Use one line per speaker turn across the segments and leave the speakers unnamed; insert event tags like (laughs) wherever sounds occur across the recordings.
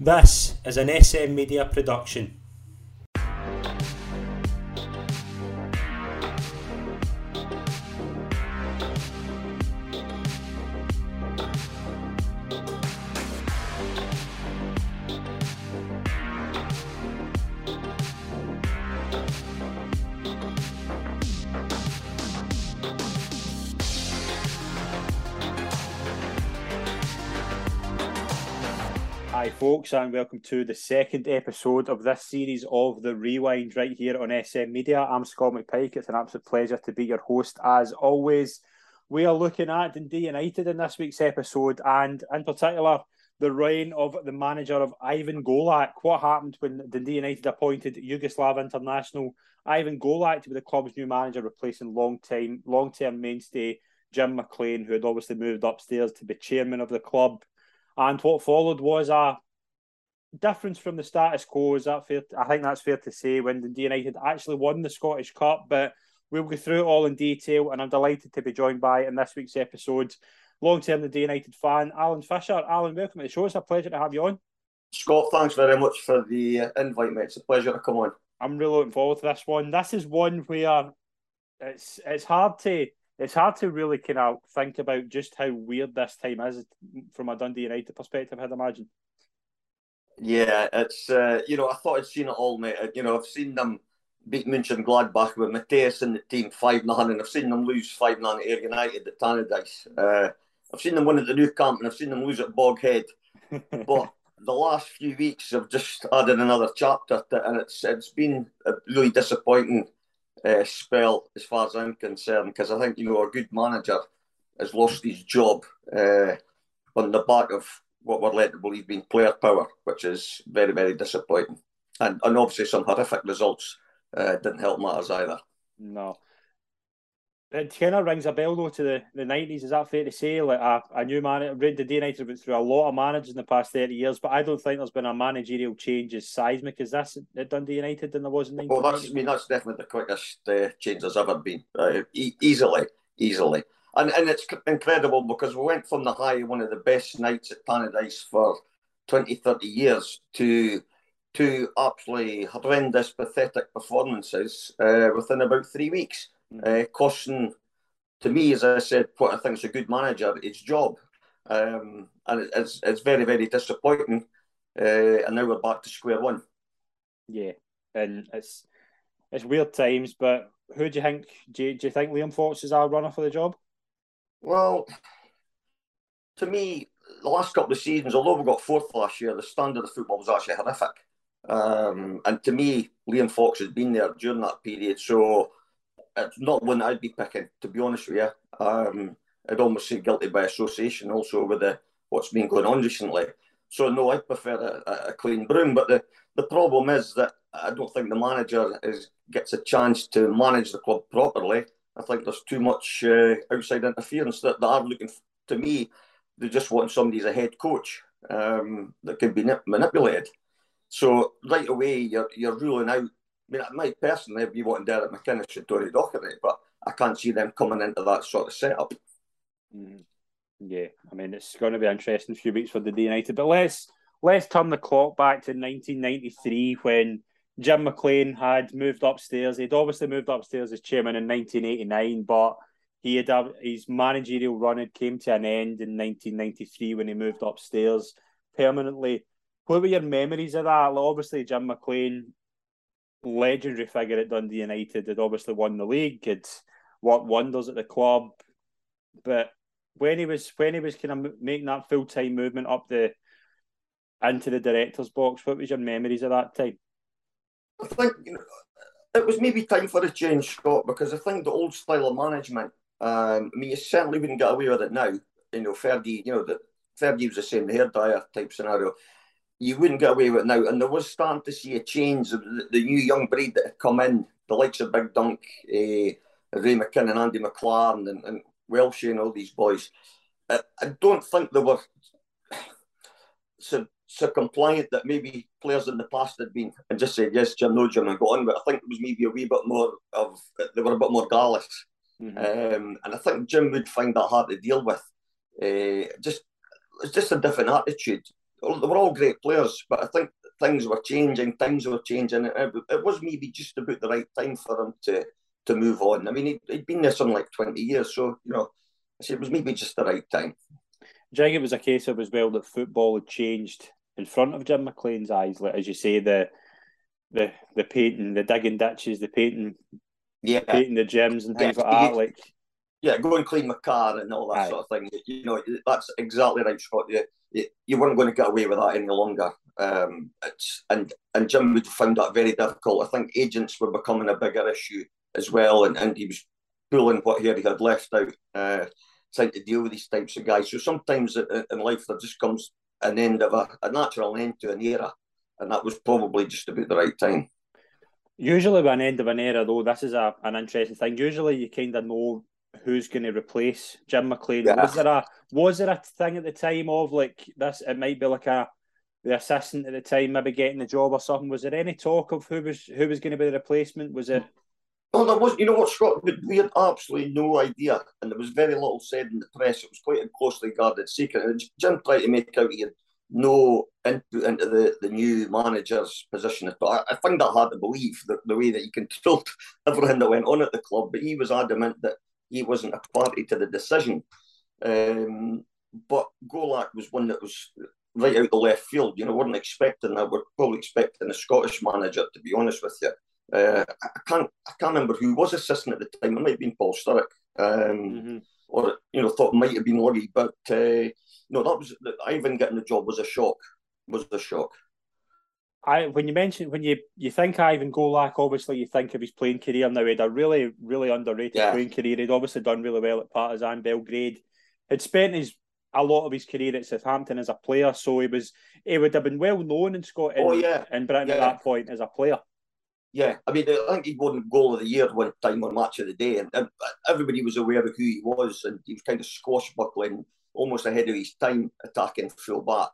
This is an SM Media production. Folks, and welcome to the second episode of this series of The Rewind right here on SM Media. I'm Scott McPike. It's an absolute pleasure to be your host as always. We are looking at Dundee United in this week's episode, and in particular, the reign of the manager of Ivan Golac. What happened when Dundee United appointed Yugoslav international Ivan Golac to be the club's new manager, replacing long-time, long-term mainstay Jim McLean, who had obviously moved upstairs to be chairman of the club. And what followed was a difference from the status quo. Is that fair? I think that's fair to say when United actually won the Scottish Cup. But we'll go through it all in detail, and I'm delighted to be joined by in this week's episode long-term Dundee United fan Alan Fisher. Alan, welcome to the show. It's a pleasure to have you on.
Scott, thanks very much for the uh, invite, mate. It's a pleasure to come on.
I'm really looking forward to this one. This is one where it's it's hard to it's hard to really kind of think about just how weird this time is from a Dundee United perspective. I'd imagine.
Yeah, it's uh, you know I thought I'd seen it all, mate. You know I've seen them beat München Gladbach with Mathias in the team five 0 and I've seen them lose five 0 at Ayr United at Tannadice. Uh, I've seen them win at the Nou Camp and I've seen them lose at Boghead. (laughs) but the last few weeks have just added another chapter, to, and it's it's been a really disappointing uh, spell as far as I'm concerned because I think you know a good manager has lost his job uh, on the back of what we're led to believe being player power, which is very very disappointing, and and obviously some horrific results uh, didn't help matters either.
No. It kind of rings a bell though to the, the 90s. Is that fair to say? Like a, a new manager, Dundee United went through a lot of managers in the past 30 years, but I don't think there's been a managerial change as seismic as this at Dundee United than there was in 1990.
Well, that's, I mean, that's definitely the quickest uh, change there's ever been. Uh, e- easily, easily. And, and it's incredible because we went from the high, one of the best nights at Paradise for 20, 30 years to two absolutely horrendous, pathetic performances uh, within about three weeks uh, costing, to me, as I said, what I think is a good manager, his job. Um, and it's, it's very, very disappointing. Uh, and now we're back to square one.
Yeah, and it's it's weird times, but who do you think? Do you, do you think Liam Fox is our runner for the job?
Well, to me, the last couple of seasons, although we got fourth last year, the standard of football was actually horrific. Um, and to me, Liam Fox has been there during that period, so it's not one I'd be picking, to be honest with you. Um, I'd almost say guilty by association also with the, what's been going on recently. So no, I prefer a, a, clean broom. But the, the problem is that I don't think the manager is gets a chance to manage the club properly. I think there's too much uh, outside interference that they are looking to me. They just want somebody as a head coach um, that can be manipulated. So right away, you're you're ruling out I mean, might personally be wanting Derek McInnes and Tony Docherty, but I can't see them coming into that sort of setup.
Mm. Yeah, I mean, it's going to be interesting few weeks for the D United. But let's let's turn the clock back to 1993 when Jim McLean had moved upstairs. He'd obviously moved upstairs as chairman in 1989, but he had his managerial run had came to an end in 1993 when he moved upstairs permanently. What were your memories of that? Like obviously, Jim McLean legendary figure at Dundee United, had obviously won the league, had worked wonders at the club. But when he was when he was kind of making that full time movement up the into the director's box, what was your memories of that time?
I think you know, it was maybe time for a change, Scott, because I think the old style of management. Um, I mean, you certainly wouldn't get away with it now. You know, Fergie, you know, that Fergie was the same, hair dyer type scenario you wouldn't get away with it now. And there was starting to see a change of the, the new young breed that had come in, the likes of Big Dunk, uh, Ray McKinnon, Andy McLaren, and, and and all these boys. I, I don't think they were (sighs) so, so compliant that maybe players in the past had been and just said yes, Jim, no, Jim, and got on. But I think it was maybe a wee bit more of they were a bit more gallus, mm-hmm. um, and I think Jim would find that hard to deal with. Uh, just it's just a different attitude they were all great players, but I think things were changing, things were changing. It, it was maybe just about the right time for him to to move on. I mean, he'd, he'd been there something like 20 years, so, you know, it was maybe just the right time.
Do you think it was a case of as well that football had changed in front of Jim McLean's eyes? Like, as you say, the the the painting, the digging ditches, the painting,
yeah,
painting the gyms and things yeah, like that. Like,
yeah, go and clean my car and all that Aye. sort of thing. You know, that's exactly right, Scott. You, you, you weren't going to get away with that any longer. Um, it's and and Jim would have found that very difficult. I think agents were becoming a bigger issue as well, and, and he was pulling what he had left out, uh, trying to deal with these types of guys. So sometimes in life there just comes an end of a, a natural end to an era, and that was probably just about the right time.
Usually, by an end of an era, though, this is a, an interesting thing. Usually, you kind of know who's going to replace Jim McLean. Yeah. Was there a was there a thing at the time of like this? It might be like a the assistant at the time maybe getting the job or something. Was there any talk of who was who was going to be the replacement? Was it
Oh, there was. You know what, Scott? We had absolutely no idea, and there was very little said in the press. It was quite a closely guarded secret. And Jim tried to make out he had no input into the, the new manager's position But I, I find that hard to believe the, the way that he (laughs) controlled everything that went on at the club. But he was adamant that he wasn't a party to the decision. Um, but Golac was one that was right out the left field. You know, weren't expecting that. We're probably expecting a Scottish manager, to be honest with you. Uh, I can't I can't remember who was assistant at the time. It might have been Paul Sturrock, um, mm-hmm. or you know, thought it might have been Luggy. But uh, no, that was Ivan getting the job was a shock. Was a shock.
I when you mention when you you think Ivan Golac, obviously you think of his playing career now. He had a really really underrated yeah. playing career. He'd obviously done really well at Partizan Belgrade. Had spent his a lot of his career at Southampton as a player, so he was he would have been well known in Scotland.
Oh yeah,
in Britain yeah. at that point as a player.
Yeah, I mean, I think he won goal of the year one time or Match of the Day, and, and everybody was aware of who he was, and he was kind of squashbuckling, almost ahead of his time, attacking full back.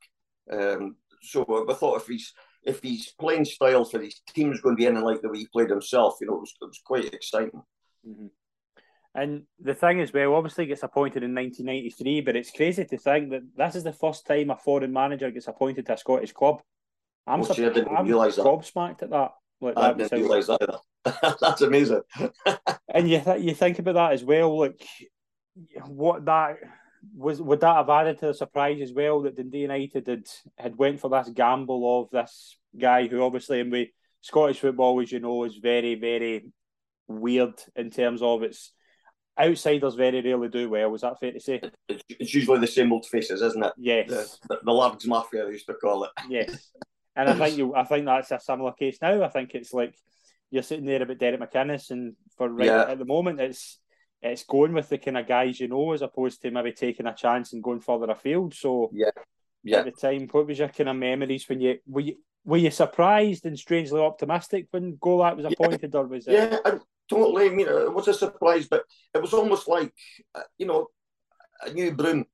Um, so I thought if he's if his playing style for his team is going to be anything like the way he played himself, you know, it was, it was quite exciting.
Mm-hmm. And the thing is, well, obviously gets appointed in 1993, but it's crazy to think that this is the first time a foreign manager gets appointed to a Scottish club. I'm, oh, sur- I'm gobsmacked at that.
Like I didn't realise that either. (laughs) That's amazing. (laughs)
and you th- you think about that as well, like what that was would that have added to the surprise as well that Dundee United had had went for this gamble of this guy who obviously in we Scottish football, as you know, is very very weird in terms of its outsiders very rarely do well. Was that fair to say?
It's, usually the same old faces, isn't it?
Yes.
The, the, the Largs Mafia, used to call it.
Yes. And I think (laughs) you, I think that's a similar case now. I think it's like you're sitting there about Derek McInnes, and for right yeah. at the moment, it's it's going with the kind of guys you know, as opposed to maybe taking a chance and going further afield. So
yeah, yeah.
At the time, what was your kind of memories when you were you were you surprised and strangely optimistic when Golac was appointed,
yeah.
or was it?
Yeah, I, totally. I mean, it was a surprise, but it was almost like uh, you know a new broom.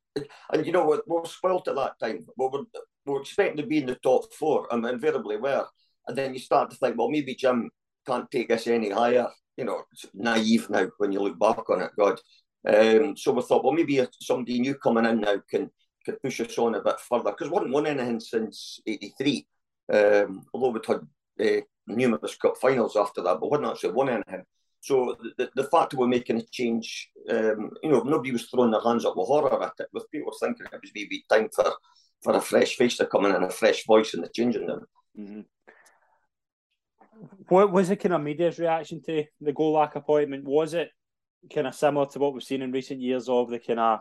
And you know what? We were spoilt at that time. We were we were expecting to be in the top four, and invariably were. And then you start to think, well, maybe Jim can't take us any higher. You know, naive now when you look back on it, God. Um, so we thought, well, maybe somebody new coming in now can can push us on a bit further because we hadn't won anything since '83. Um, although we'd had uh, numerous cup finals after that, but we hadn't actually won anything. So the, the fact that we're making a change, um, you know, nobody was throwing their hands up with horror at it. With people thinking it was maybe time for for a fresh face to come in and a fresh voice in the changing room. Mm-hmm.
What was the kind of media's reaction to the Golac appointment? Was it kind of similar to what we've seen in recent years of the kind of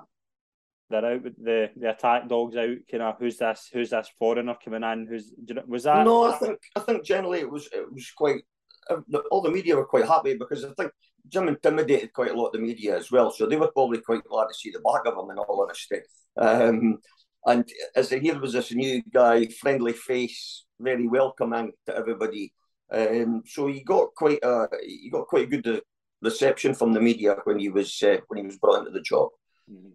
they're out with the the attack dogs out, kind of who's this who's this foreigner coming in? Who's was that?
No, I think I think generally it was it was quite uh, all the media were quite happy because I think Jim intimidated quite a lot of the media as well, so they were probably quite glad to see the back of him. In all honesty, um, and as I hear was this new guy, friendly face, very welcoming to everybody. Um, so he got quite a he got quite a good reception from the media when he was uh, when he was brought into the job. Mm-hmm.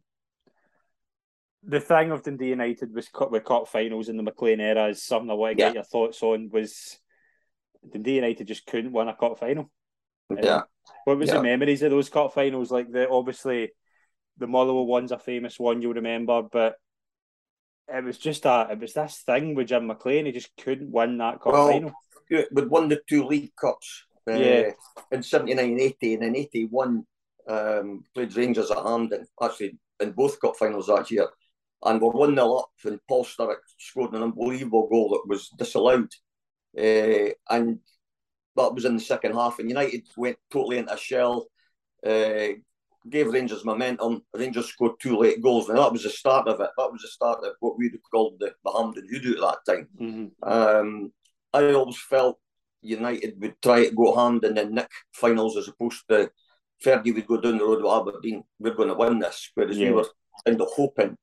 The thing of Dundee United was cut with cup finals in the McLean era is something I want to get yeah. your thoughts on. Was Dundee United just couldn't win a cup final?
Yeah.
what was
yeah.
the memories of those cup finals? Like the obviously the Motherwell one's a famous one you'll remember, but it was just a it was this thing with Jim McLean. He just couldn't win that cup
well,
final.
We'd won the two league cups. Uh, yeah. In 79 80 and in 81, um, played Rangers at Hampden, actually in both cup finals that year. And we're 1 0 up, and Paul Sturrock scored an unbelievable goal that was disallowed. Uh, and that was in the second half, and United went totally into a shell. Uh, gave Rangers momentum. Rangers scored two late goals, and that was the start of it. That was the start of what we'd have called the, the Hampden Hoodoo at that time. Mm-hmm. Um, I always felt United would try to go Hampden and nick finals as opposed to Fergie would go down the road with Aberdeen. We're going to win this, whereas yeah. we were kind of hoping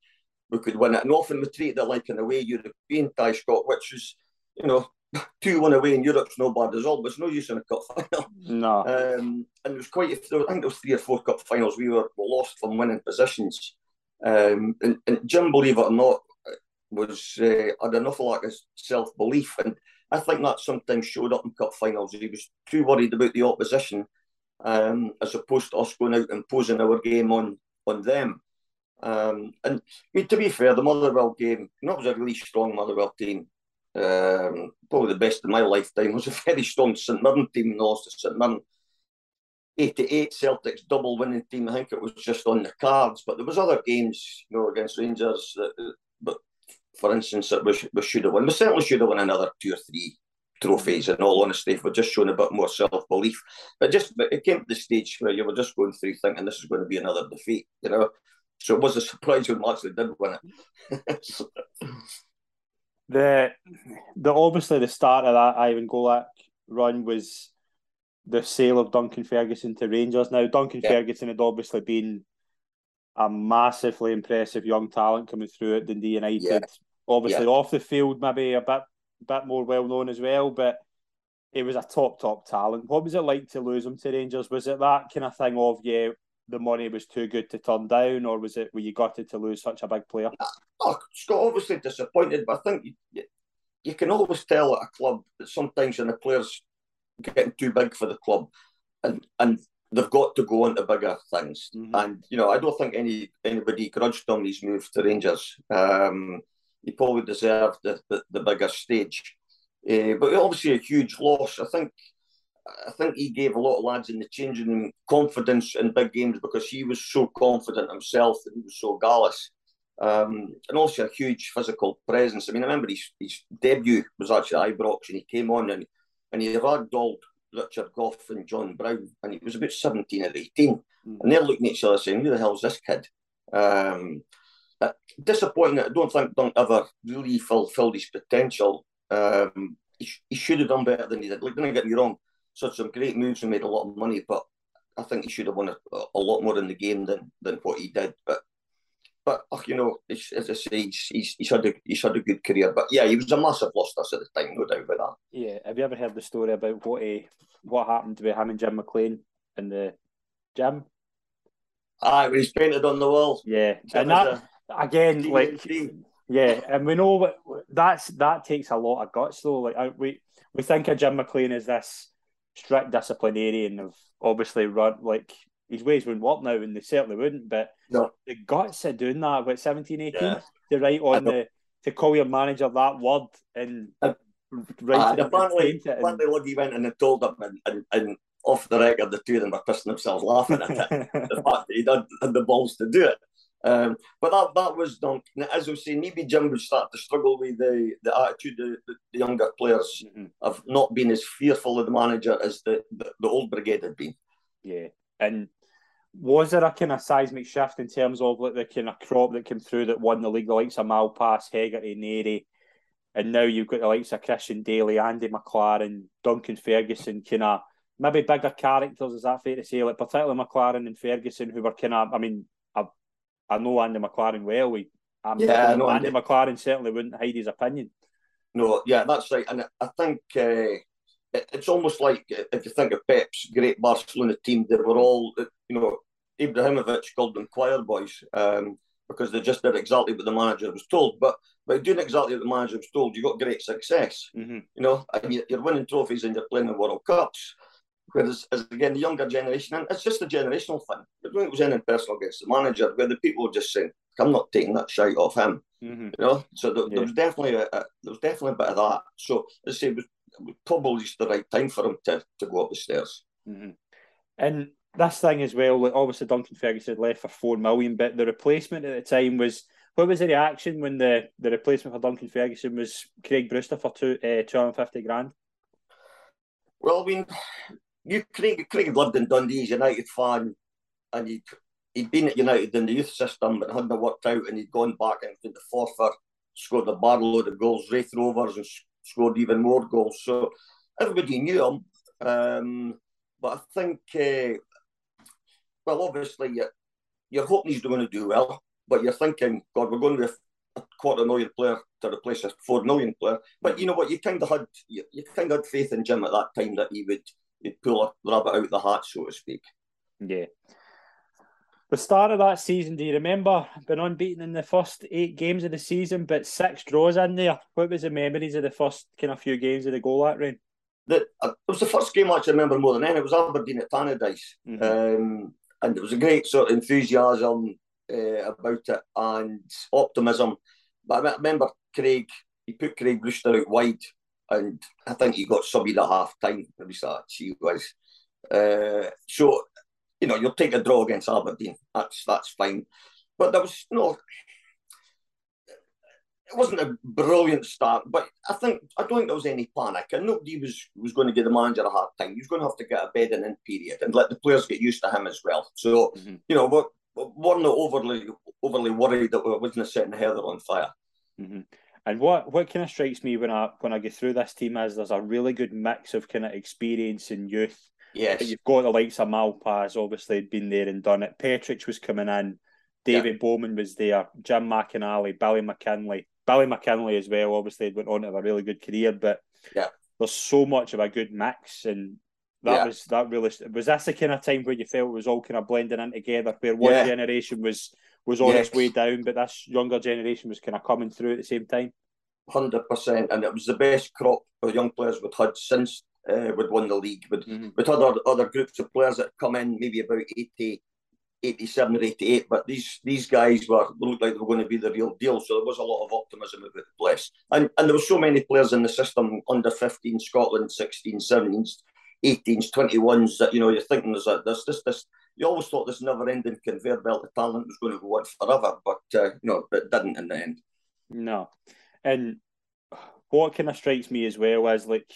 we could win it. And often we treated it like an away European tie, Scott, which is, you know, (laughs) two one away in Europe's no bad result, but it's no use in a cup final.
No.
Um, and it was quite. A, I think there was three or four cup finals we were, lost from winning positions. Um, and, and, Jim, believe it or not, was uh, had an awful lot of self belief, and I think that sometimes showed up in cup finals. He was too worried about the opposition, um, as opposed to us going out and posing our game on on them. Um, and I mean, to be fair, the Motherwell game, you know, it was a really strong Motherwell team um, probably the best in my lifetime was a very strong St Mirren team lost to St Mirren. 88 Celtics double winning team. I think it was just on the cards, but there was other games, you know, against Rangers. That, but for instance, that we, we should have won. We certainly should have won another two or three trophies. In all honesty, if we're just showing a bit more self belief, but just it came to the stage where you were just going through thinking this is going to be another defeat, you know. So it was a surprise when we actually did win it. (laughs)
the the obviously the start of that Ivan Golac run was the sale of Duncan Ferguson to Rangers. Now Duncan. Ferguson had obviously been a massively impressive young talent coming through at Dundee United. Yeah. Obviously yeah. off the field, maybe a bit bit more well known as well, but it was a top top talent. What was it like to lose him to Rangers? Was it that kind of thing of yeah, the money was too good to turn down, or was it were you gutted to lose such a big player?
Oh, Scott obviously disappointed, but I think you, you can always tell at a club that sometimes when the players getting too big for the club, and and they've got to go on to bigger things. Mm-hmm. And you know, I don't think any anybody grudged him his move to Rangers. Um, he probably deserved the, the, the bigger stage. Uh, but obviously a huge loss. I think I think he gave a lot of lads in the changing room confidence in big games because he was so confident himself and he was so gallus. Um, and also a huge physical presence. I mean, I remember his, his debut was actually at Ibrox and he came on and, and he ragdolled Richard Gough and John Brown and he was about 17 or 18. Mm. And they're looking at each other saying, who the hell's this kid? Um, disappointing. I don't think Dunk ever really fulfilled his potential. Um, he, he should have done better than he did. Like, don't get me wrong, such some great moves and made a lot of money, but I think he should have won a, a lot more in the game than than what he did. But but you know, as I say, he's, he's, he's had a he's had a good career. But yeah, he was a massive loss to us at the time, no doubt about
that. Yeah, have you ever heard the story about what he, what happened with him and Jim McLean in the gym?
Ah, when he's painted on the wall.
Yeah, Jim and that again, like yeah, and we know what that's that takes a lot of guts though. Like we we think of Jim McLean as this strict disciplinarian of obviously run like his ways wouldn't work now and they certainly wouldn't but
no.
the guts of doing that about 17 18 yeah. to write on the to call your manager that word and uh,
write uh, apparently, apparently Luggy went and told him and, and, and, off the record the two of them were pissing themselves laughing at it. (laughs) The fact that he had, had the balls to do it um, but that that was done. As I was saying, maybe Jim would start to struggle with the, the attitude of the, the younger players mm-hmm. of not being as fearful of the manager as the, the, the, old brigade had been.
Yeah. And was there a kind of seismic shift in terms of like the kind of crop that came through that won the league, the likes of Malpas, Hegarty, Narey, and now you've got the likes of Christian Dailly, Andy McLaren, Duncan Ferguson, kind of maybe bigger characters, is that fair to say? Like particularly McLaren and Ferguson, who were kind of, I mean, I know Andy McLaren well. We, I'm yeah, no, Andy, Andy McLaren certainly wouldn't hide his opinion.
No, yeah, that's right. And I think uh, it's almost like if you think of Pep's great Barcelona team, they were all, you know, Ibrahimovic called them choir boys um, because they just did exactly what the manager was told. But by doing exactly what the manager was told, you got great success. Mm-hmm. You know, and you're winning trophies and you're playing the World Cups. Whereas, as again, the younger generation, and it's just a generational thing. Think it was anything personal against the manager, where the people were just saying, "I'm not taking that shite off him." Mm-hmm. You know, so there, yeah. there was definitely a, a, there was definitely a bit of that. So, as I say, it was, it was probably just the right time for him to, to go up the stairs.
Mm-hmm. And this thing as well, like obviously Duncan Ferguson left for four million, but the replacement at the time was what was the reaction when the, the replacement for Duncan Ferguson was Craig Brewster for two uh, two hundred fifty grand?
Well, I mean, you Craig Craig lived in Dundee, He's United fan, and he'd he'd been at United in the youth system, but hadn't worked out, and he'd gone back into the Forfar, scored a barload of goals, Raith Rovers, and scored even more goals. So everybody knew him. Um, but I think, uh, well, obviously, you're, you're hoping he's going to do well, but you're thinking, God, we're going to a quarter million player to replace a four million player. But you know what? You kind of had you, you kind of had faith in Jim at that time that he would he'd pull a rabbit out of the hat, so to speak.
Yeah. The start of that season, do you remember? Been unbeaten in the first eight games of the season, but six draws in there. What was the memories of the first kind of few games of the Golac reign?
The, uh, it was the first game I actually remember more than any. It was Aberdeen at Tannadice. Mm-hmm. Um, and it was a great sort of enthusiasm uh, about it and optimism. But I remember Craig, he put Craig Brewster out wide and I think he got subbed at half time. At least that she was. Uh, so, you know, you'll take a draw against Aberdeen. That's that's fine. But there was no. It wasn't a brilliant start, but I think I don't think there was any panic, and nobody was was going to give the manager a hard time. He was going to have to get a bed in period and let the players get used to him as well. So, mm-hmm. you know, we're, we're not overly overly worried that we wasn't setting Heather on fire.
Mm-hmm. And what what kind of strikes me when I when I get through this team is there's a really good mix of kind of experience and youth.
Yes. But
you've got the likes of Malpas, obviously been there and done it. Petric was coming in, David yeah. Bowman was there, Jim McInally, Billy McKinlay. Billy McKinlay as well, obviously went on to have a really good career, but
yeah,
there's so much of a good mix and that yeah. was that really was that the kind of time where you felt it was all kind of blending in together where one yeah. generation was was on yes. its way down, but this younger generation was kind of coming through at the same time.
Hundred percent, and it was the best crop of young players we'd had since uh, we'd won the league. With mm-hmm. with other other groups of players that come in maybe about 80, 87 or eighty eight, but these these guys were looked like they were going to be the real deal. So there was a lot of optimism about the place, and and there were so many players in the system under fifteen, Scotland, 16, 17s, 18s, 21s that you know you're thinking there's a, there's this this you always thought this never-ending conveyor belt of talent was going to go on forever, but uh, no, it didn't in the end.
No, and what kind of strikes me as well is like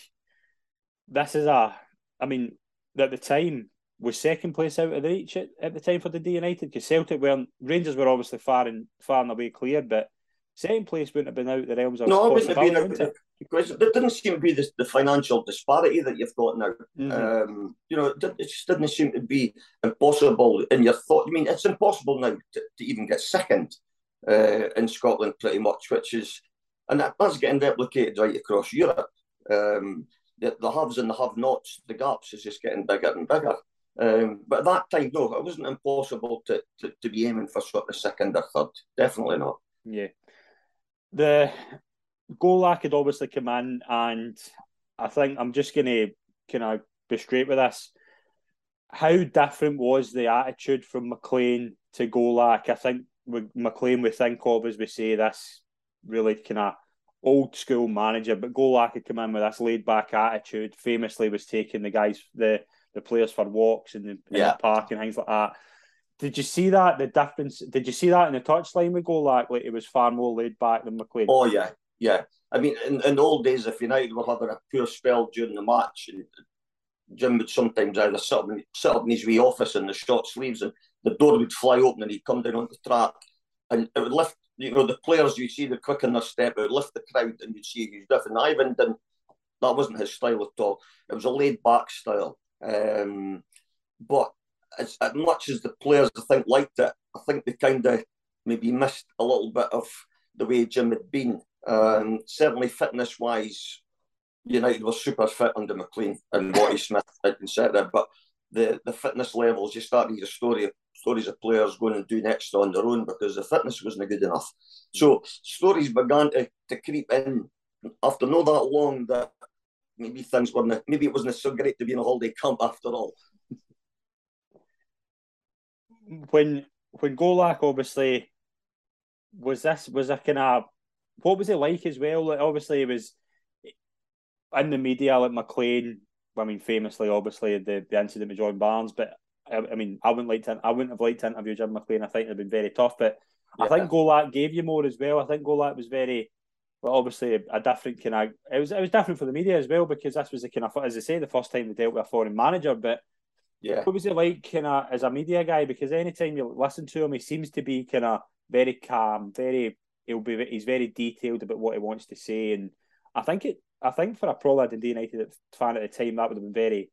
this is a, I mean, at the time was second place out of the reach at, at the time for the D United because Celtic were Rangers were obviously far and far and away clear, but second place wouldn't have been out the realms of
no, it wouldn't have been out, because there didn't seem to be the, the financial disparity that you've got now. Mm-hmm. Um, you know, it, it, just didn't seem to be impossible in your thought. I mean, it's impossible now to, to even get second uh, in Scotland, pretty much, which is, and that, that's getting replicated right across Europe. Um, the, the haves and the have-nots, the gaps is just getting bigger and bigger. Um, but at that time, no, it wasn't impossible to, to, to be aiming for sort of second or third. Definitely not.
Yeah. The Golac had obviously come in, and I think I'm just going to kind of be straight with this. How different was the attitude from McLean to Golac? I think with McLean we think of as we say this really kind of old school manager, but Golac had come in with this laid back attitude. Famously, was taking the guys the the players for walks in the, in the park and things like that. Did you see that the difference? Did you see that in the touchline with Golac? Like it was far more laid back than McLean.
Oh yeah, yeah. I mean, in, in the old days, if United were having a poor spell during the match, and Jim would sometimes either sit up, in, sit up in his wee office in the short sleeves, and the door would fly open, and he'd come down on the track, and it would lift. You know, the players you see the quick in their step, it would lift the crowd, and you'd see he's different. Ivan didn't. That wasn't his style at all. It was a laid back style. Um, but as, as much as the players, I think, liked it, I think they kind of maybe missed a little bit of the way Jim had been. Um, certainly, fitness wise, United was super fit under McLean and Watty Smith, etc. But the, the fitness levels, you start to hear story stories of players going and doing extra on their own because the fitness wasn't good enough. So stories began to, to creep in after not that long that maybe things weren't maybe it wasn't so great to be in a holiday camp after all.
When when Golak obviously was this was a kind of what was it like as well? Like obviously it was in the media like McLean. I mean, famously, obviously the, the incident with John Barnes, but I, I mean, I wouldn't like to. I wouldn't have liked to interview Jim McLean. I think it'd been very tough, but yeah. I think Golac gave you more as well. I think Golac was very but obviously a, a, different kind of it was it was different for the media as well because this was the kind of as I say the first time they dealt with a foreign manager. But
yeah,
what was it like kind of as a media guy? Because anytime you listen to him, he seems to be kind of very calm, very he'll be he's very detailed about what he wants to say, and I think it I think for a pro Dundee United fan at the time that would have been very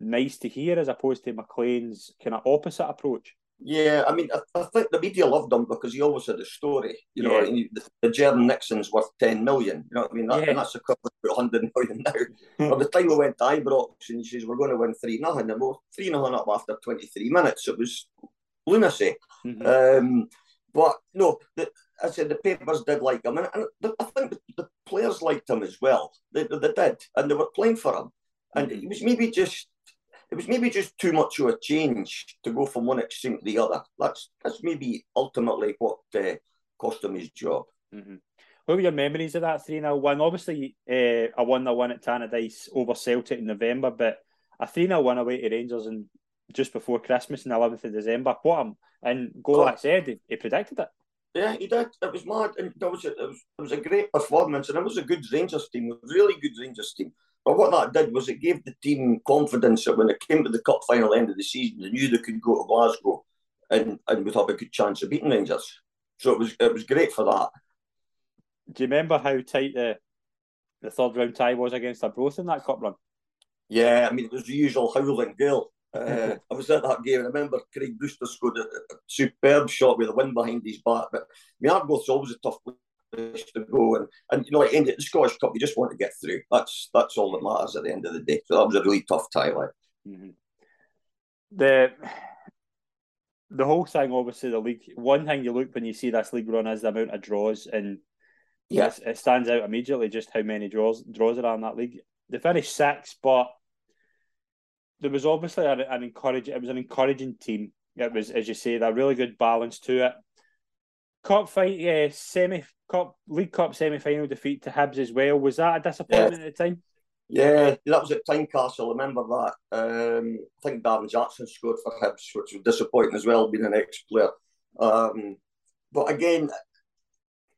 nice to hear as opposed to McLean's kind of opposite approach.
Yeah, I mean, I, I, think the media loved him because he always had a story. You know, yeah. the, the Jerren Nixon's worth 10 million. You know what I mean? That, yeah. And that's equivalent to 100 million now. (laughs) By the time we went to Ibrox and he says, we're going to win 3 nothing, and we're 3 nothing up after 23 minutes. It was lunacy. Mm-hmm. Um, but no, the, I said the papers did like him. And, and the, I think the, the, players liked him as well. They, they, did. And they were playing for him. And it was maybe just it was maybe just too much of a change to go from one extreme to the other. That's that's maybe ultimately what uh, cost him his job.
Mm-hmm. What were your memories of that 3 0 1? Obviously, uh, a 1 0 win at Tannadice over Celtic in November, but a 3 0 win away to Rangers and just before Christmas on the 11th of December. What him, and Golac oh. said he, he predicted it.
Yeah, he did. It was mad, and it was, it was it was a great performance, and it was a good Rangers team, a really good Rangers team. But what that did was it gave the team confidence that when it came to the cup final end of the season, they knew they could go to Glasgow and, and would have a good chance of beating Rangers. So it was it was great for that.
Do you remember how tight the the third round tie was against Arbroath in that cup run?
Yeah, I mean it was the usual howling gale. Uh, I was at that game and I remember Craig Brewster scored a, a superb shot with the wind behind his back. But Arbroath's always a tough place to go. And, and you know, like the Scottish Cup, you just want to get through. That's that's all that matters at the end of the day. So that was a really tough tie. Like
mm-hmm. the the whole thing, obviously, the league. One thing you look when you see this league run is the amount of draws, and yes, it stands out immediately just how many draws draws are in that league. They finished six, but there was obviously an, an encouraging. It was an encouraging team. It was, as you say, a really good balance to it. Cup fight, yeah, semi cup League Cup semi final defeat to Hibs as well. Was that a disappointment yeah. at the time?
Yeah, that was at Tynecastle. I remember that. Um, I think Darren Jackson scored for Hibs, which was disappointing as well, being an ex-player. Um, but again,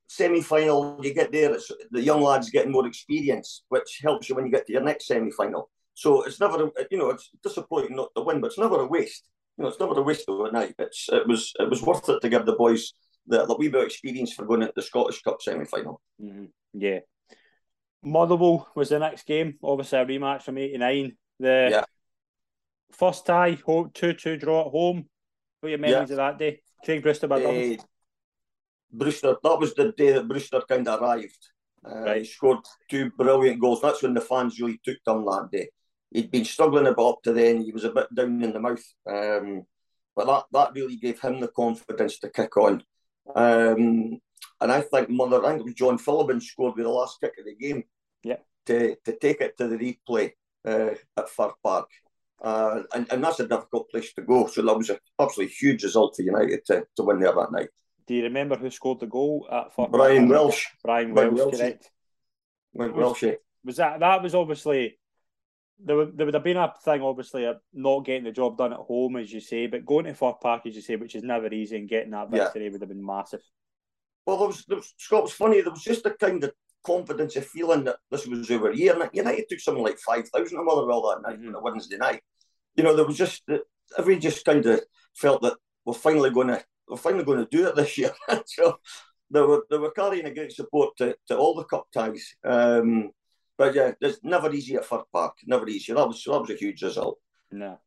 semi-final, you get there, it's the young lads getting more experience, which helps you when you get to your next semi-final. So it's never, you know, it's disappointing not to win, but it's never a waste. You know, it's never a waste of a night. It's it was it was worth it to give the boys the, the wee bit of experience for going into the Scottish Cup semi final.
Mm-hmm. Yeah. Motherwell was the next game, obviously a rematch from '89. The yeah. first tie, two-two draw at home. What are your memories yeah. of that day? Craig Brewster by uh,
Brewster, that was the day that Brewster kind of arrived. Uh, right. He scored two brilliant goals. That's when the fans really took to him that day. He'd been struggling a bit up to then. He was a bit down in the mouth. Um, but that, that really gave him the confidence to kick on. Um, and I think Mother, I think was John Philliben scored with the last kick of the game.
Yeah.
To, to take it to the replay uh, at Fir Park. Uh, and, and that's a difficult place to go. So that was an absolutely huge result for United to, to win there that night.
Do you remember who scored the goal at Fir
Brian Welsh.
Brian Welsh, correct.
Went Welsh.
Was that that was obviously there would, there would have been a thing, obviously, of not getting the job done at home, as you say, but going to Fir Park, as you say, which is never easy, and getting that victory yeah. would have been massive.
Well, there was, there was, Scott was funny. There was just a kind of confidence of feeling that this was over here. And United took something like 5,000 a Motherwell that night mm-hmm. on a Wednesday night. You know, there was just, everyone just kind of felt that we're finally going to, we're finally going to do it this (laughs) year. so they were, they were carrying a great support to, to all the cup ties. Um, but yeah, it's never easy at Fir Park. Never easy. That was that was a huge result.
No.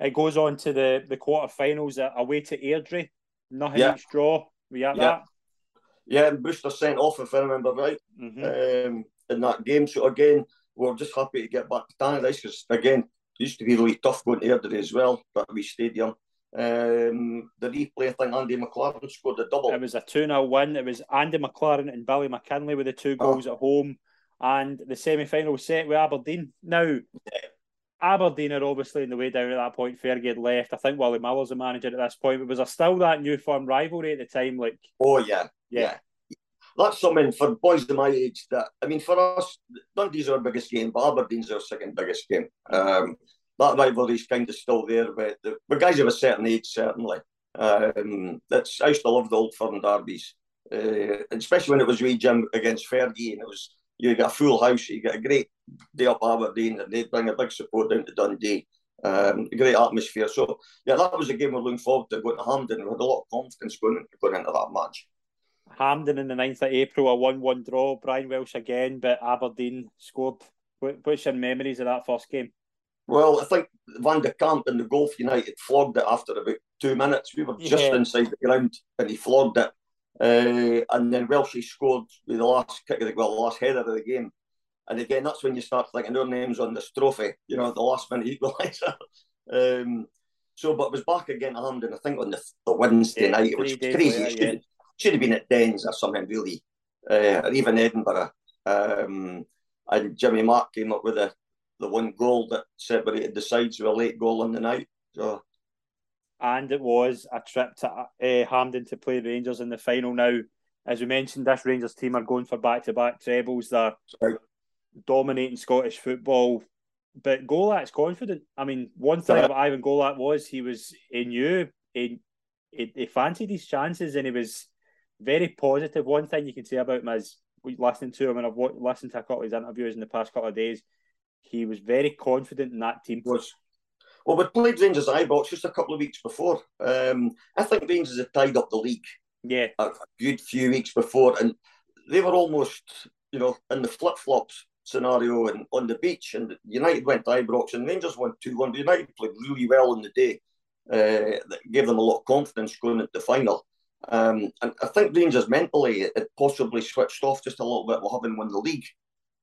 It goes on to the the quarterfinals away to Airdrie. Nothing yeah. each draw. We at yeah. that.
Yeah, and Brewster sent off if I remember right mm-hmm. um, in that game. So again, we're just happy to get back to Tannadice because again, it used to be really tough going to Airdrie as well, that wee stadium. Um, the replay, I think Andy McLaren scored a double.
It was a 2 0 win. It was Andy McLaren and Billy McKinlay with the two goals oh. at home and the semi final set with Aberdeen. Now, Aberdeen are obviously in the way down at that point. Fergie had left. I think Wally Miller's the manager at this point. But was there still that new firm rivalry at the time? Like,
oh yeah, yeah. yeah. That's something for boys of my age that I mean, for us, Dundee's our biggest game, but Aberdeen's our second biggest game. Um, that rivalry's kind of still there, but the, the guys of a certain age certainly. Um, that's I used to love the old firm derbies, uh, especially when it was wee Jim against Fergie, and it was you get a full house, you get a great day up Aberdeen, and they bring a big support down to Dundee. Um, great atmosphere. So yeah, that was a game we're looking forward to going to Hampden. We had a lot of confidence going, going into that match.
Hampden in the 9th of April, a 1 1 draw. Brian Welsh again, but Aberdeen scored. What's your memories of that first game?
Well, I think Van de Kamp and the Golf United flogged it after about two minutes. We were just yeah. inside the ground and he flogged it. Uh, and then Welsh scored the last kick of the well, the last header of the game. And again, that's when you start thinking our names on this trophy, you know, the last minute (laughs) equaliser. um, so, but it was back again at Hampden, I think, on the, the Wednesday yeah, night. It was crazy. Later, should, yeah. should, have been at Dens or something, really, uh, or even Edinburgh. Um, and Jimmy Mark came up with a the one goal that separated the sides with a late goal on the night. So,
and it was a trip to uh, Hampden to play Rangers in the final. Now, as we mentioned, this Rangers team are going for back-to-back trebles. They're dominating Scottish football. But Golac's confident. I mean, one thing about Ivan Golac was he was he knew he, he, he fancied his chances and he was very positive. One thing you can say about him is we listening to him and I've listened to a couple of his interviews in the past couple of days he was very confident in that team.
Was well, we played Rangers Ibrox just a couple of weeks before. Um, I think Rangers had tied up the league.
Yeah,
a, a good few weeks before, and they were almost, you know, in the flip flops scenario and on the beach. And United went to Ibrox, and Rangers won two one. United played really well in the day. Uh, that gave them a lot of confidence going into the final. Um, and I think Rangers mentally it possibly switched off just a little bit while having won the league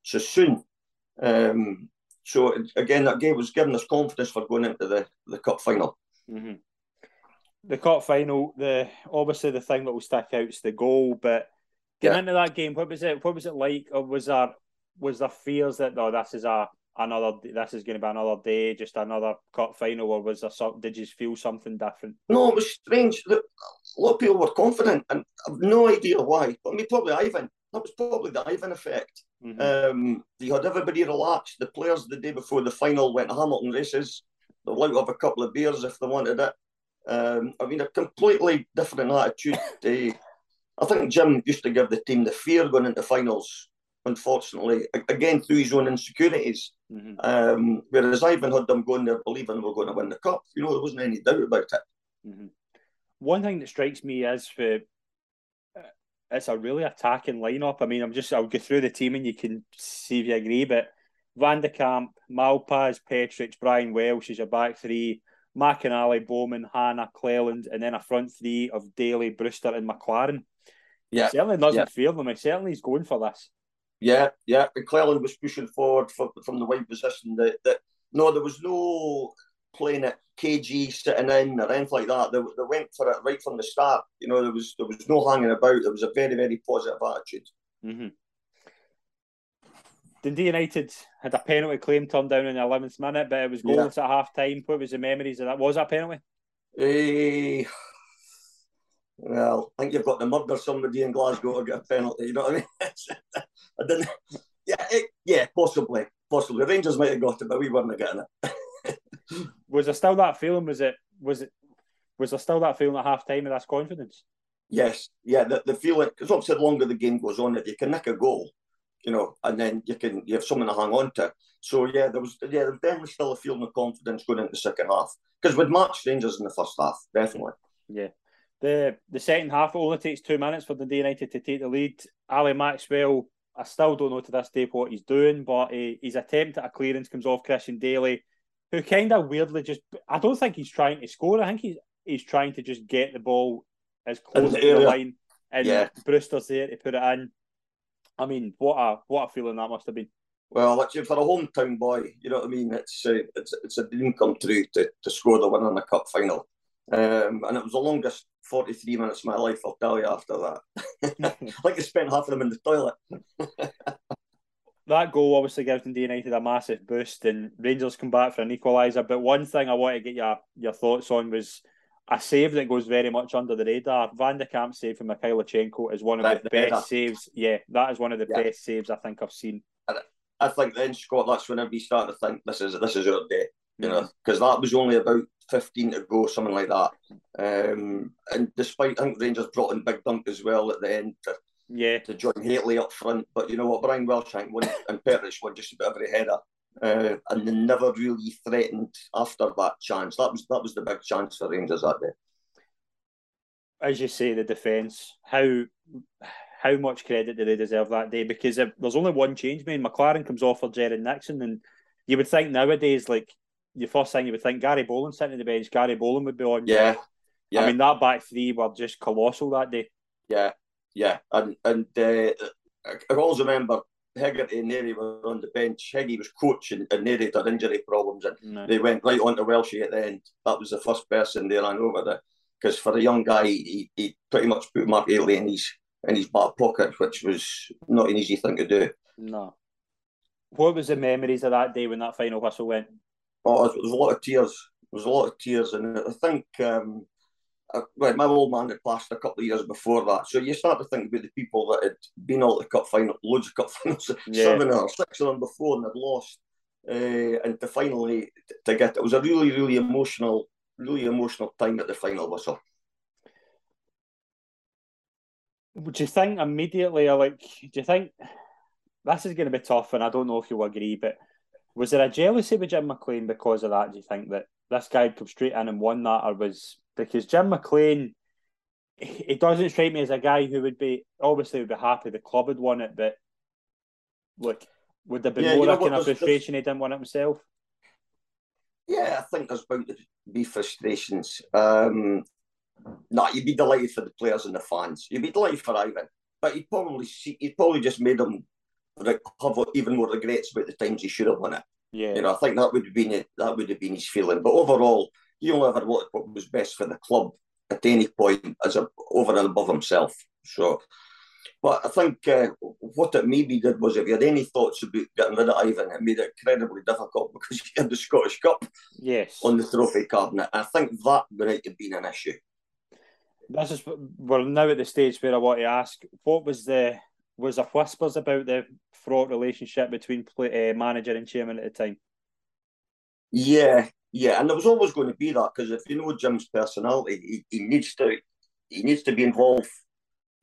so soon. Um, so again, that game was giving us confidence for going into the, the cup final.
Mm-hmm. The cup final, the obviously the thing that will stick out is the goal. But getting yeah. into that game, what was it? What was it like? Or was there was there fears that no, this is a another this is going to be another day, just another cup final, or was there some, did you feel something different?
No, it was strange. A lot of people were confident, and I've no idea why. But I mean, probably Ivan. That was probably the Ivan effect. Mm-hmm. Um, you had everybody relaxed. The players the day before the final went Hamilton races. They'll to have a couple of beers if they wanted it. Um, I mean, a completely different attitude. I think Jim used to give the team the fear going into finals. Unfortunately, again through his own insecurities. Mm-hmm. Um, whereas Ivan had them going there believing we're going to win the cup. You know, there wasn't any doubt about it.
Mm-hmm. One thing that strikes me is for it's a really attacking lineup. I mean, I'm just I'll go through the team and you can see if you agree. But Van de Kamp, Malpas, Petric, Brian Welsh is your back three. McInally, Bowman, Hannah, Cleland, and then a front three of Dailly, Brewster, and McLaren. Yeah, he certainly doesn't yeah. fear them. He certainly is going for this.
Yeah, yeah. And Cleland was pushing forward for, from the wide position. That, that no, there was no playing it KG sitting in or anything like that. They, they went for it right from the start. You know, there was there was no hanging about. There was a very very positive attitude.
Mm-hmm. Dundee United had a penalty claim turned down in the eleventh minute, but it was goals yeah. at half time. What was the memories of that? Was that penalty?
Uh, well, I think you've got to murder somebody in Glasgow to get a penalty. You know what I mean? (laughs) I didn't. Yeah, it, yeah, possibly, possibly. Rangers might have got it, but we weren't getting it. (laughs)
was there still that feeling? Was it was it was there still that feeling at half time of this confidence?
Yes, yeah, the, the feeling because obviously the longer the game goes on, if you can nick a goal, you know, and then you can you have something to hang on to. So yeah, there was yeah, there was definitely still a feeling of confidence going into the second half because with match Rangers in the first half, definitely.
Yeah. The the second half only takes two minutes for the United to take the lead. Ali Maxwell, I still don't know to this day what he's doing, but he, his attempt at a clearance comes off Christian Daly who kind of weirdly just. I don't think he's trying to score. I think he's he's trying to just get the ball as close to the line, and yeah. Brewster's there to put it in. I mean, what a what a feeling that must have been.
Well, actually, for a hometown boy, you know what I mean. It's uh, it's it's a dream come true to, to score the win in the cup final, um, and it was the longest forty three minutes of my life. I'll tell you after that. (laughs) (laughs) like I spent half of them in the toilet. (laughs)
that goal obviously gives Dundee United a massive boost, and Rangers come back for an equaliser. But one thing I want to get your your thoughts on was a save that goes very much under the radar. Van de Kamp save from Mikhailichenko is one of that the best better. saves. Yeah, that is one of the yeah. best saves I think I've seen.
I think then Scott, that's whenever you start to think this is this is our day, you know, because that was only about fifteen to go, something like that. Um, and despite I think Rangers brought in Big Dunk as well at the end to
yeah
to join Hateley up front, but you know what, Brian won and Petric won just about every header. Uh, and they never really threatened after that chance. That was that was the big chance for Rangers that day.
As you say, the defence, how how much credit do they deserve that day? Because if, there's only one change made. McLaren comes off for Jerren Nixon, and you would think nowadays, like the first thing you would think, Gary Bollan sitting on the bench, Gary Bollan would be on.
Yeah, yeah.
I mean that back three were just colossal that day.
Yeah, yeah, and and uh, I always remember Hegarty and Narey were on the bench. Heggy was coaching and Narey had injury problems and no. they went right on to Welshie at the end. That was the first person they ran over there. Because for a young guy, he, he pretty much put Mark Hateley in his in his back pocket, which was not an easy thing to do.
No. What was the memories of that day when that final whistle went?
Oh, there was a lot of tears. There was a lot of tears, and I think um, uh, well, my old man had passed a couple of years before that. So you start to think about the people that had been all the cup final, loads of cup (laughs) finals, yeah. seven or six of them before and had lost. Uh, and to finally to get it was a really, really emotional, really emotional time at the final whistle.
Would you think immediately, like, do you think this is going to be tough? And I don't know if you'll agree, but was there a jealousy with Jim McLean because of that? Do you think that this guy had come straight in and won that, or was because Jim McLean, he doesn't strike me as a guy who would be obviously would be happy the club had won it, but look, would there be yeah, more you know kind of frustration he didn't win it himself?
Yeah, I think there's bound to be frustrations. Um, no, you'd be delighted for the players and the fans. You'd be delighted for Ivan, but he'd probably see, he'd probably just made him have even more regrets about the times he should have won it.
Yeah,
you know, I think that would have been that would have been his feeling. But overall, he only ever wanted what was best for the club at any point as a, over and above himself. So, but I think uh, what it maybe did was if you had any thoughts about getting rid of Ivan, it made it incredibly difficult (laughs) because he had the Scottish Cup
yes.
on the trophy cabinet. I think that might have been an issue.
This is we're now at the stage where I want to ask: What was the was there whispers about the fraught relationship between play, uh, manager and chairman at the time?
Yeah, yeah, and there was always going to be that because if you know Jim's personality, he, he needs to he needs to be involved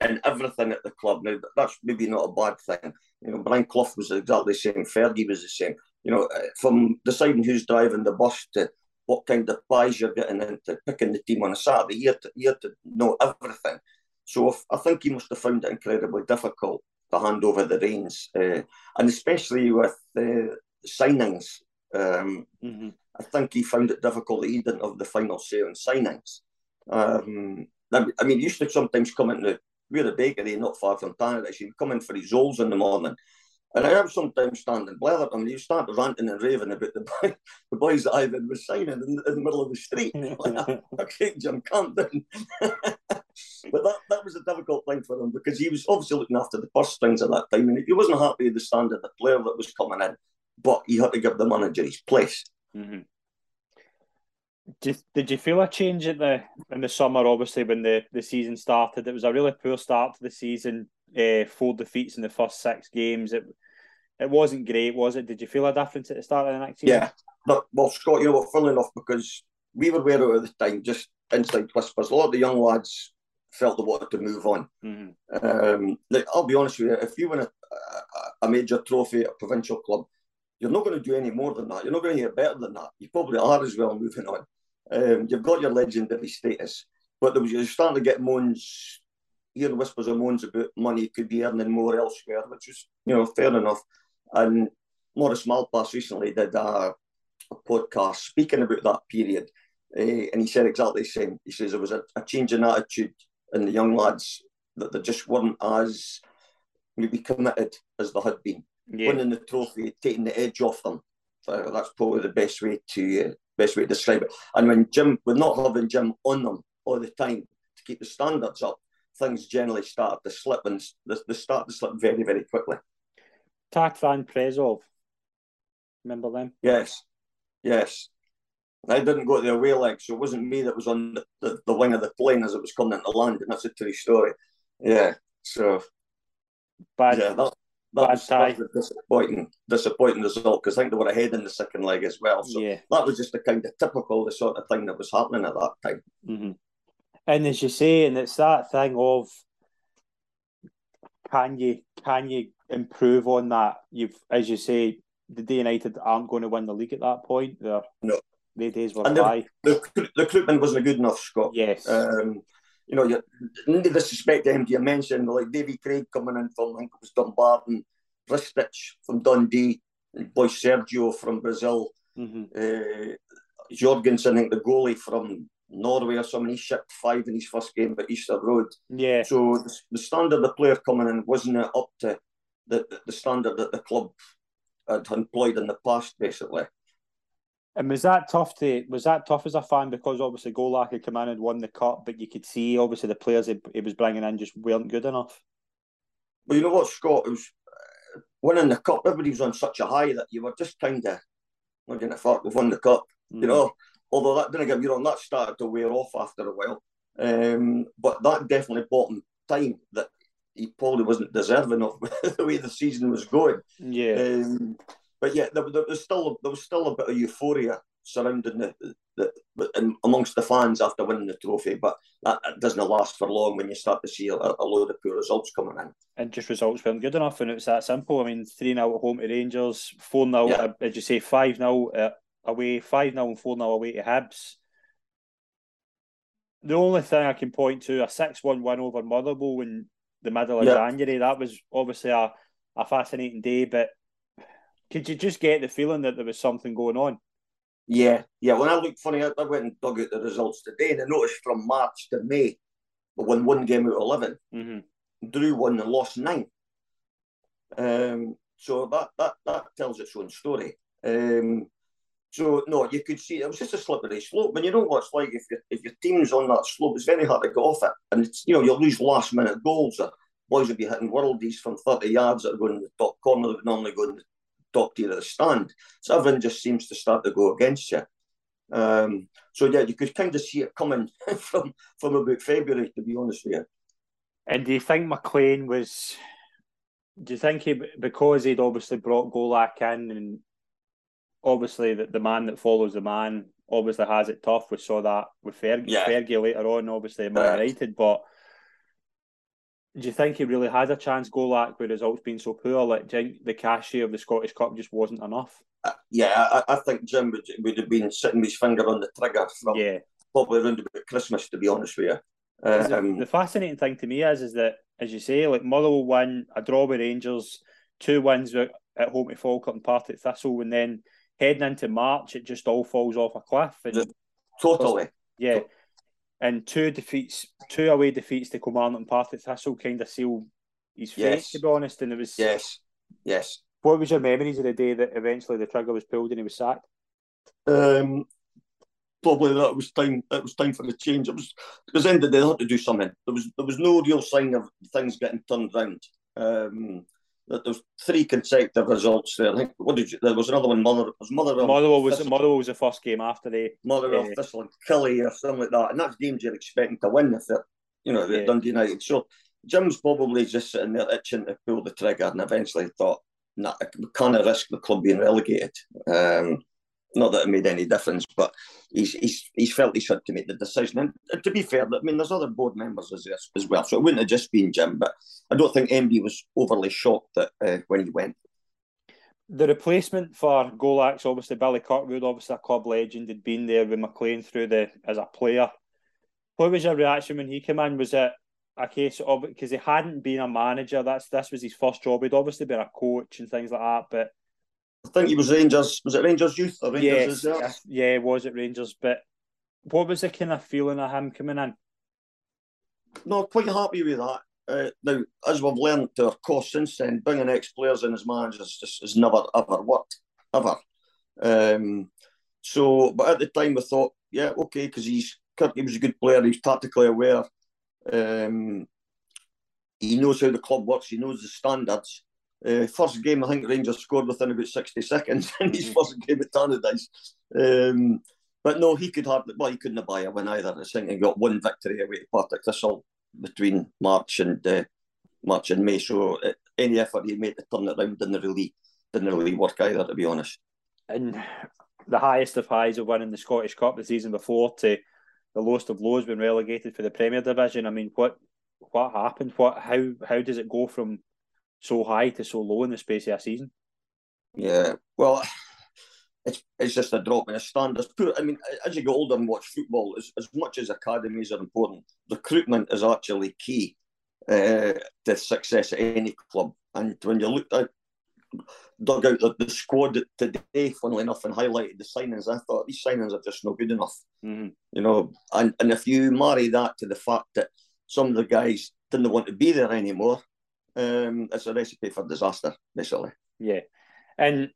in everything at the club. Now that's maybe not a bad thing. You know, Brian Clough was exactly the same. Fergie was the same. You know, uh, from deciding who's driving the bus to what kind of pies you're getting into picking the team on a Saturday, you had to, you had to know everything. So if, I think he must have found it incredibly difficult to hand over the reins, uh, and especially with uh, signings. Um, mm-hmm. I think he found it difficult that he didn't have the final say on signings. Um, I mean, he used to sometimes come into we're a bakery not far from Canada. He'd come in for his rolls in the morning. And I am sometimes standing blather him, and you start ranting and raving about the, boy, (laughs) the boys that Ivan was signing in, in, the middle of the street. (laughs) like, (laughs) okay, Jim, calm down. but that, that was a difficult thing for him because he was obviously looking after the purse strings at that time, and he wasn't happy with the standard the player that was coming in, but he had to give the manager his place.
Mm-hmm. Did, did you feel a change in the in the summer? Obviously, when the, the season started, it was a really poor start to the season. Uh, four defeats in the first six games. It it wasn't great, was it? Did you feel a difference at the start of the next
season? Yeah, but well, Scott, you know what? Funnily enough, because we were aware of at the time, just inside whispers, a lot of the young lads felt they wanted to move on. Mm-hmm. Um, like, I'll be honest with you, if you win a, a, a major trophy at a provincial club, you're not going to do any more than that. You're not going to get better than that. You probably are as well (laughs) moving on. Um, you've got your legendary status, but there was you're starting to get moans, hearing whispers of moans about money could be earning more elsewhere, which is you know fair enough. And Maurice Malpas recently did a, a podcast speaking about that period, uh, and he said exactly the same. He says there was a, a change in attitude in the young lads that they just weren't as maybe committed as they had been yeah. winning the trophy, taking the edge off them. So that's probably the best way to uh, best way to describe it. And when Jim, with not having Jim on them all the time to keep the standards up, things generally start to slip and they start to slip very, very quickly.
Tatran Prešov. Remember them?
Yes, yes. I didn't go to the away leg, so it wasn't me that was on the, the, the wing of the plane as it was coming into land, and that's a true story. Yeah, so
bad,
yeah, that, that, was, that was a disappointing, disappointing result because I think they were ahead in the second leg as well. So
yeah.
that was just the kind of typical the sort of thing that was happening at that time.
Mm-hmm. And as you say, and it's that thing of can you can you improve on that? You've as you say, the D United aren't going to win the league at that point. They're,
no,
their days were
and. The, the, the recruitment wasn't good enough, Scott.
Yes.
Um, you know, you need disrespect him. You mentioned like Davy Craig coming in from I think it was Dumbarton, Ristić from Dundee, and boy Sergio from Brazil,
mm-hmm.
uh, Jorgensen, I think the goalie from Norway or something. He shipped five in his first game at Easter Road.
Yeah.
So the, the standard the player coming in wasn't up to the, the standard that the club had employed in the past, basically.
And was that tough to was that tough as a fan because obviously Golac had come in and won the cup, but you could see obviously the players he, he was bringing in just weren't good enough.
Well, you know what, Scott? It was uh, winning the cup. Everybody was on such a high that you were just kind of, what the fuck, we've won the cup. Mm. You know, although that didn't get me wrong, that started to wear off after a while. Um, but that definitely bought him time that he probably wasn't deserving of (laughs) the way the season was going.
Yeah.
Um, but yeah, there, there, was still there was still a bit of euphoria surrounding the, the, the amongst the fans after winning the trophy. But that, that doesn't last for long when you start to see a, a, load of poor results coming in.
And just results weren't good enough, and it was that simple. I mean, three 0 at home to Rangers, four 0 yeah. Did you say five 0 away, five 0 and four 0 away to Hibs. The only thing I can point to a six one win over Motherwell in the middle of yeah. January. That was obviously a, a fascinating day, but could you just get the feeling that there was something going on?
Yeah, yeah. When I looked funny, I, I went and dug out the results today, and I noticed from March to May, we won one game out of 11
mm-hmm.
drew one and lost nine. Um, so that that that tells its own story. Um, so no, you could see it was just a slippery slope. When you know what it's like if your if your team's on that slope, it's very hard to get off it, and it's you know you lose last minute goals. Or boys will be hitting worldies from thirty yards that are going in the top corner that would normally go in the top tier of the stand. So everything just seems to start to go against you. Um, so yeah, you could kind of see it coming (laughs) from from about February, to be honest with you.
And do you think McLean was? Do you think he because he'd obviously brought Golac in, and obviously the, the man that follows the man obviously has it tough. We saw that with Fergie, yeah. Fergie later on, obviously Man United, but do you think he really had a chance Golac with results being so poor? Like, do you think the cachet of the Scottish Cup just wasn't enough?
Uh, yeah, I, I, think Jim would, would have been sitting with his finger on the trigger from
yeah.
probably around about Christmas, to be honest with you.
Um, the, the, fascinating thing to me is, is that, as you say, like Motherwell win, a draw with Rangers, two wins at home to Falkirk and Partick Thistle, and then heading into March, it just all falls off a cliff. And
totally.
Yeah and two defeats, two away defeats to Kilmarnock and Partick Thistle kind of sealed his fate, yes. to be honest. And it was
yes, yes.
What was your memories of the day that eventually the trigger was pulled and he was sacked?
Um, probably that was time. It was time for the change. It was because the end of the day they had to do something. There was there was no real sign of things getting turned around. Um, there was three consecutive results there. I think what did you, there was another one. Mother was Motherwell.
Motherwell was Thistle. Motherwell was the first game after the
Motherwell, uh, Thistle, and Killie or something like that, and that's games you're expecting to win if they're you know they're yeah. Dundee United. So Jim's probably just sitting there itching to pull the trigger, and eventually thought, "Nah, we can't risk the club being relegated." Um, not that it made any difference, but he's he's he's felt he's had to make the decision. And, to be fair, I mean, there's other board members as, as well, so it wouldn't have just been Jim. But I don't think MB was overly shocked that uh, when he went.
The replacement for Golac's obviously Billy Kirkwood, obviously a club legend, had been there with McLean through the as a player. What was your reaction when he came in? Was it a case of because he hadn't been a manager? That's this was his first job. He'd obviously been a coach and things like that, but
I think he was Rangers. Was it Rangers youth or Rangers?
Yes, yeah, was it Rangers? But what was the kind of feeling of him coming in?
No, quite happy with that. Uh, now, as we've learned to our cost since then, bringing ex players in as managers just has never ever worked ever. Um, so, but at the time, we thought, yeah, okay, because he's he was a good player. He's tactically aware. Um, he knows how the club works. He knows the standards. Uh, first game, I think Rangers scored within about 60 seconds (laughs) in his first game at Tannadice. Um, but no, he could hardly, well, he couldn't buy a win either. I think he got one victory away to Partick Thistle between March and uh, March and May. So uh, any effort he made to turn it around didn't really, didn't really work either, to be honest.
And the highest of highs of winning the Scottish Cup the season before to the lowest of lows being relegated for the Premier Division. I mean, what what happened? What how how does it go from so high to so low in the space of a season?
Yeah, well, it's it's just a drop in the standards. I mean, as you get older and watch football, as, as much as academies are important, recruitment is actually key uh, to success at any club. And when you look at dug out the, the squad today, funnily enough, and highlighted the signings, I thought these signings are just not good enough.
Mm-hmm.
You know, and, and if you marry that to the fact that some of the guys didn't want to be there anymore, um, it's a recipe for disaster, basically.
Yeah. And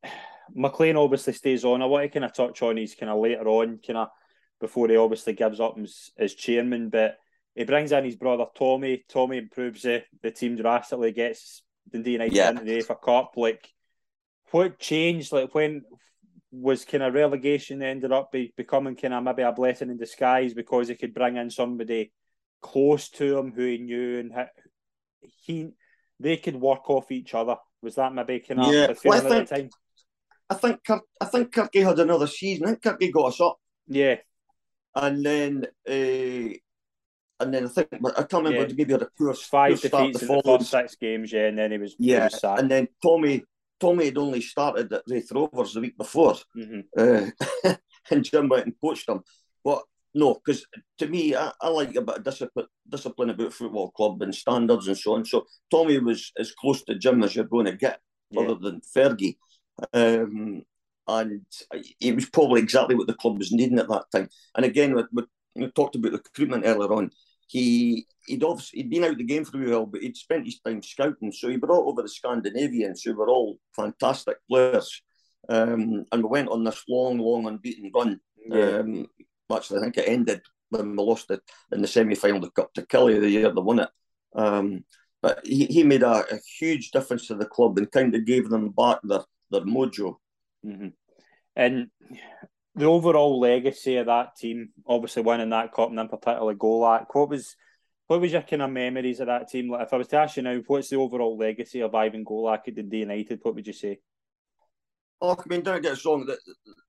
McLean obviously stays on. I want to kind of touch on his kind of later on, kind of before he obviously gives up as, as chairman, but he brings in his brother Tommy. Tommy improves the, the team drastically, gets Dundee United yeah. into the UEFA Cup. Like, what changed? Like, when was kind of relegation ended up be, becoming kind of maybe a blessing in disguise because he could bring in somebody close to him who he knew and he they could work off each other. Was that maybe kind of
yeah.
the feeling well, think, at the time?
I think I think Kirky had another season. I think Kirky got us up.
Yeah.
And then uh, and then I think I can't remember yeah. maybe had a poor
five poor defeats the in the first six games, yeah, and then he was
yeah,
he was
and then Tommy Tommy had only started at Raith Rovers the week before,
mm-hmm.
uh, (laughs) and Jim went and coached him. But no, because to me, I, I, like a bit of discipline, discipline about football club and standards and so on. So Tommy was as close to Jim as you're going to get, yeah. other than Fergie. Um, and it was probably exactly what the club was needing at that time. And again, we, we, we talked about the recruitment earlier on. He he'd obviously he'd been out the game for a while, but he'd spent his time scouting. So he brought over the Scandinavians, who were all fantastic players. Um, and we went on this long, long unbeaten run. Yeah. Um, actually, I think it ended when we lost it in the semi final of the Cup to Killie the year they won it. Um, but he, he made a, a, huge difference to the club and kind of gave them back their, their mojo.
Mm-hmm. And the overall legacy of that team, obviously winning that cup and then particularly Golac, what was what was your kind of memories of that team? Like if I was to ask you now, what's the overall legacy of Ivan Golac at Dundee United? What would you say?
Oh, I mean, don't get us wrong. That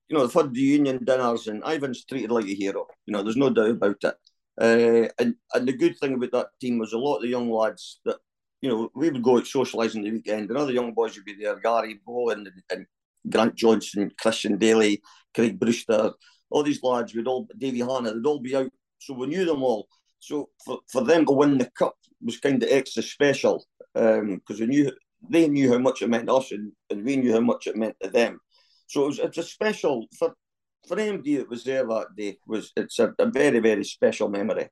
you know, had the union dinners, and Ivan's treated like a hero. You know, there's no doubt about it. Uh, and and the good thing about that team was a lot of the young lads that you know we would go out socialising the weekend, and other young boys would be there. Gary Bollan and, and Grant Johnson, Christian Dailly, Craig Brewster, all these lads would all Davy Hannah, they'd all be out. So we knew them all. So for, for them to win the cup was kind of extra special Um, because um, we knew they knew how much it meant to us, and, and we knew how much it meant to them. So it was it's a special for for anybody that was there that day was it's a, a very very special memory,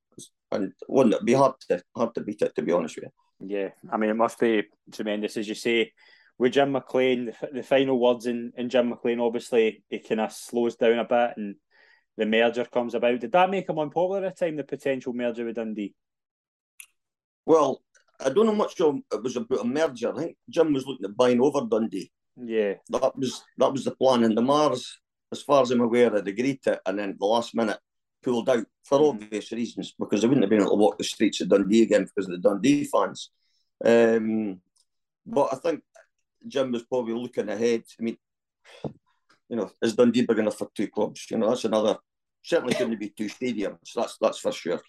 and wouldn't it be hard to hard to beat it to be honest with
you. Yeah, I mean it must be tremendous as you say. With Jim McLean, the, the final words in, in Jim McLean, obviously he kind of slows down a bit and the merger comes about. Did that make him unpopular at the time, the potential merger with Dundee?
Well, I don't know much of it was about a merger. I think Jim was looking at buying over Dundee.
Yeah.
That was that was the plan. And the Marrs, as far as I'm aware, had agreed to it and then the last minute pulled out for mm. obvious reasons because they wouldn't have been able to walk the streets of Dundee again because of the Dundee fans. Um, but I think Jim was probably looking ahead. I mean, you know, is Dundee big enough for two clubs? You know, that's another certainly going to be two stadiums. That's that's for sure.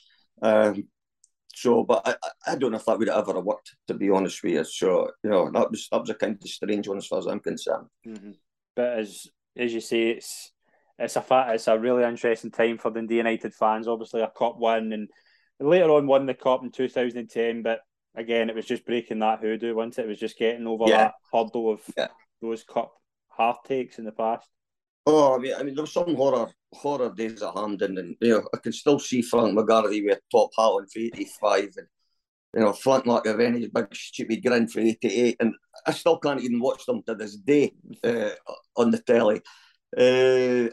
Um, so, but I, I don't know if that would have ever worked, to be honest with you. So, you know, that was that was a kind of strange one as far as I'm concerned.
Mm-hmm. But as as you say, it's it's a fat, it's a really interesting time for the United fans. Obviously, a cup win, and later on won the cup in 2010. But again, it was just breaking that hoodoo, wasn't it? It was just getting over yeah. that hurdle of yeah. those cup heartaches in the past.
Oh, I mean, I mean, there was some horror, horror days at Hampden, and you know, I can still see Frank McGarvey with a top hat on for '85, and you know, Frank McAvennie's big stupid grin for '88, and I still can't even watch them to this day uh, on the telly. Uh,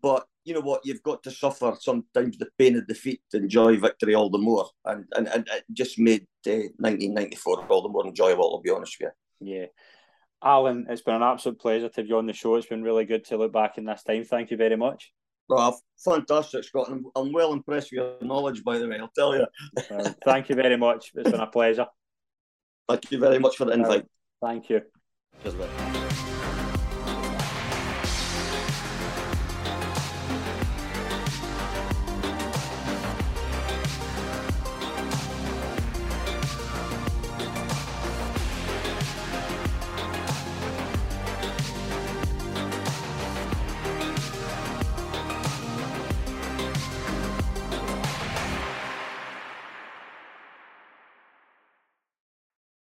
but you know what? You've got to suffer sometimes the pain of defeat to enjoy victory all the more, and and, and it just made uh, 1994 all the more enjoyable. To be honest with
you. Yeah. Alan, it's been an absolute pleasure to have you on the show. It's been really good to look back in this time. Thank you very much.
Well, fantastic, Scott. I'm, I'm well impressed with your knowledge, by the way. I'll tell you.
uh, thank you very much. It's been a pleasure.
Thank you very much for the invite.
Uh, thank you.
Cheers,